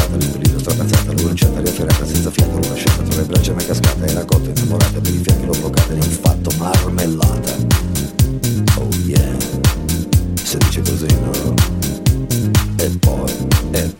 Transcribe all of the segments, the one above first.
scivolata, l'improvviso strapazzata, l'urciata riafferrata, senza fiato, rovesciata, tra le braccia una cascata, era cotta, innamorata, per i fianchi l'ho bloccata, l'ho fatto marmellata. Oh yeah, se dice così no. E poi, e poi.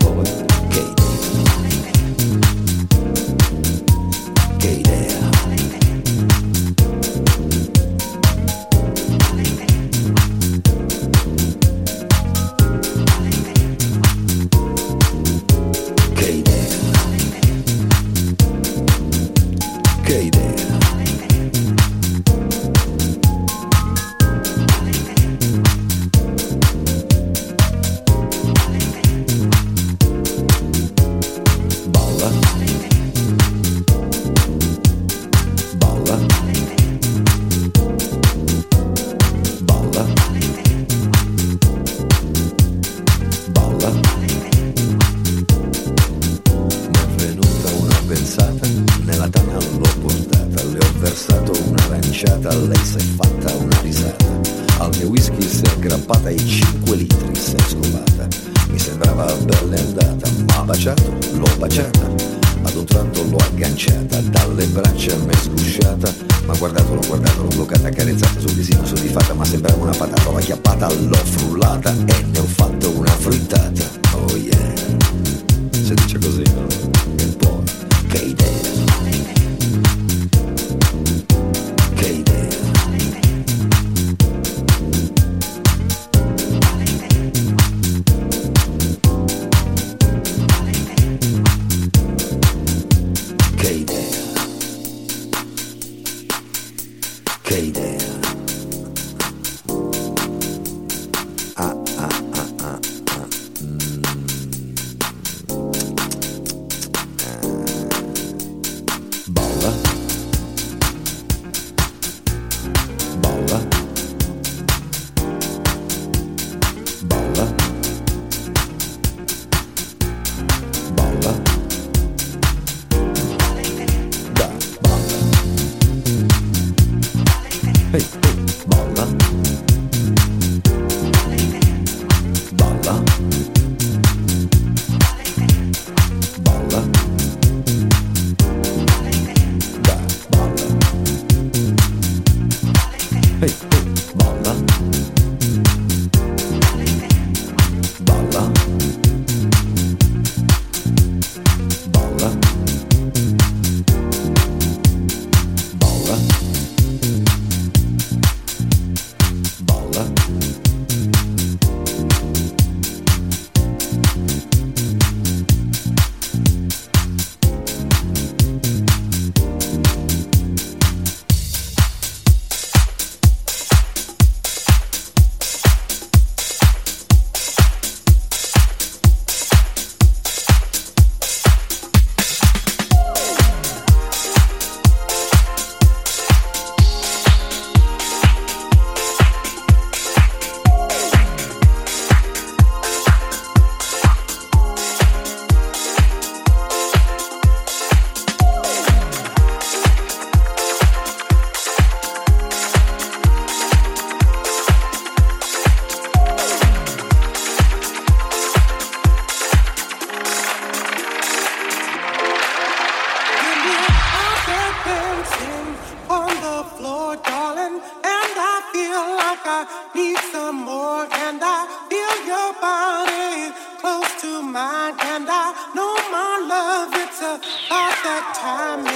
That time,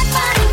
Everybody.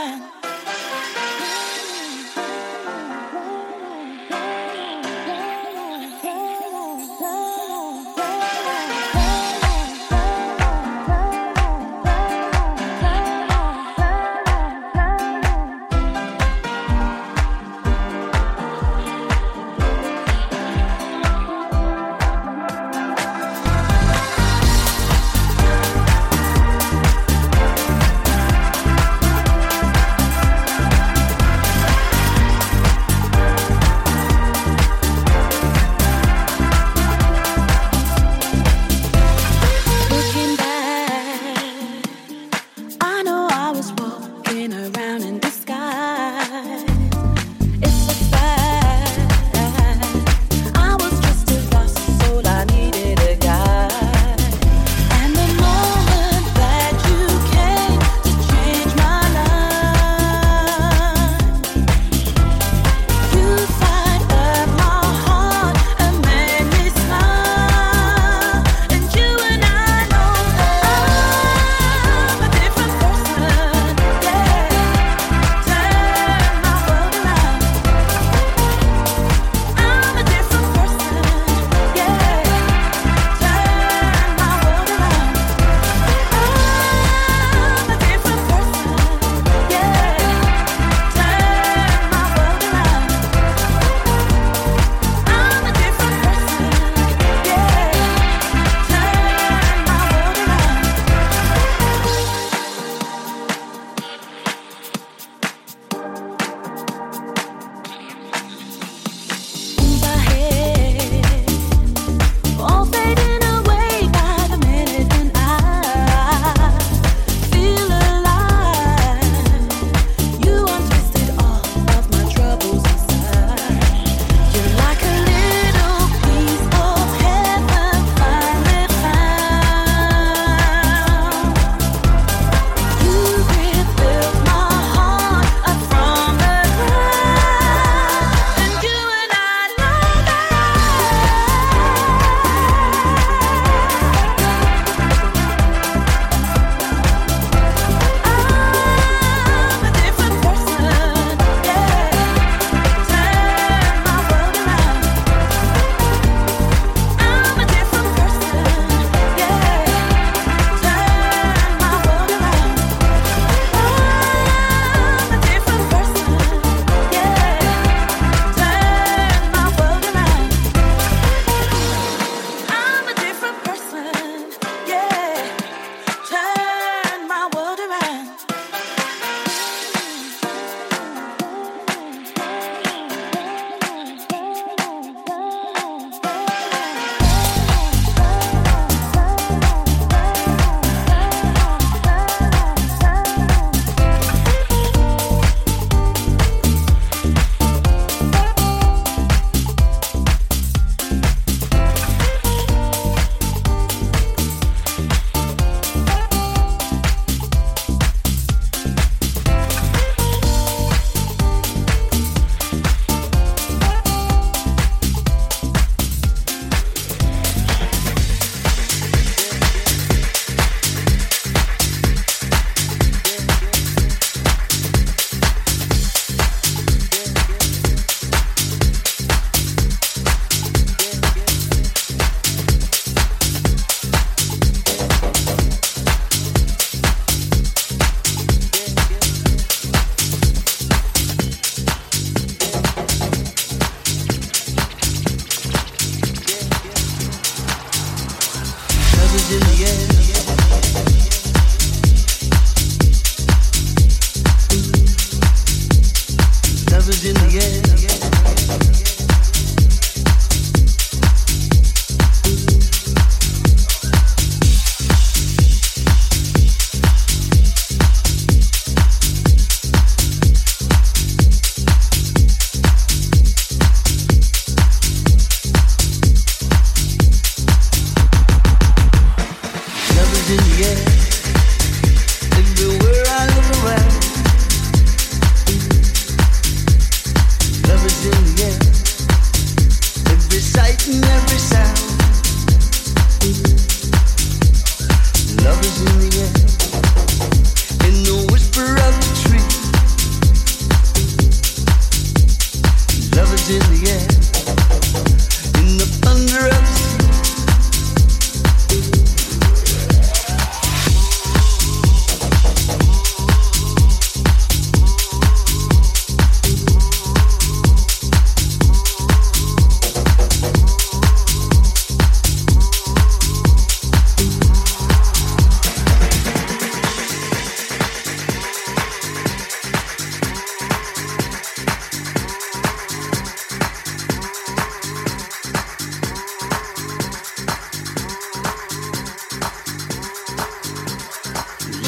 mind.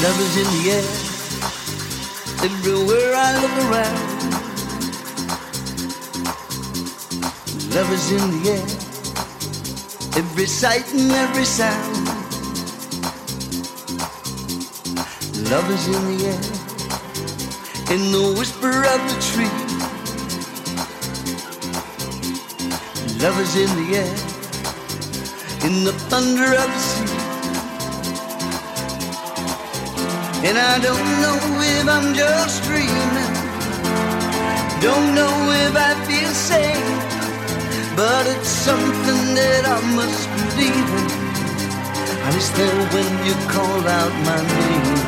Is in the air. Everywhere I look around. Love is in the air. Every sight and every sound. Love is in the air. In the whisper of the tree. Love is in the air. In the thunder of the sea. And I don't know if I'm just dreaming. Don't know if I feel safe. But it's something that I must believe in. It's there when you call out my name.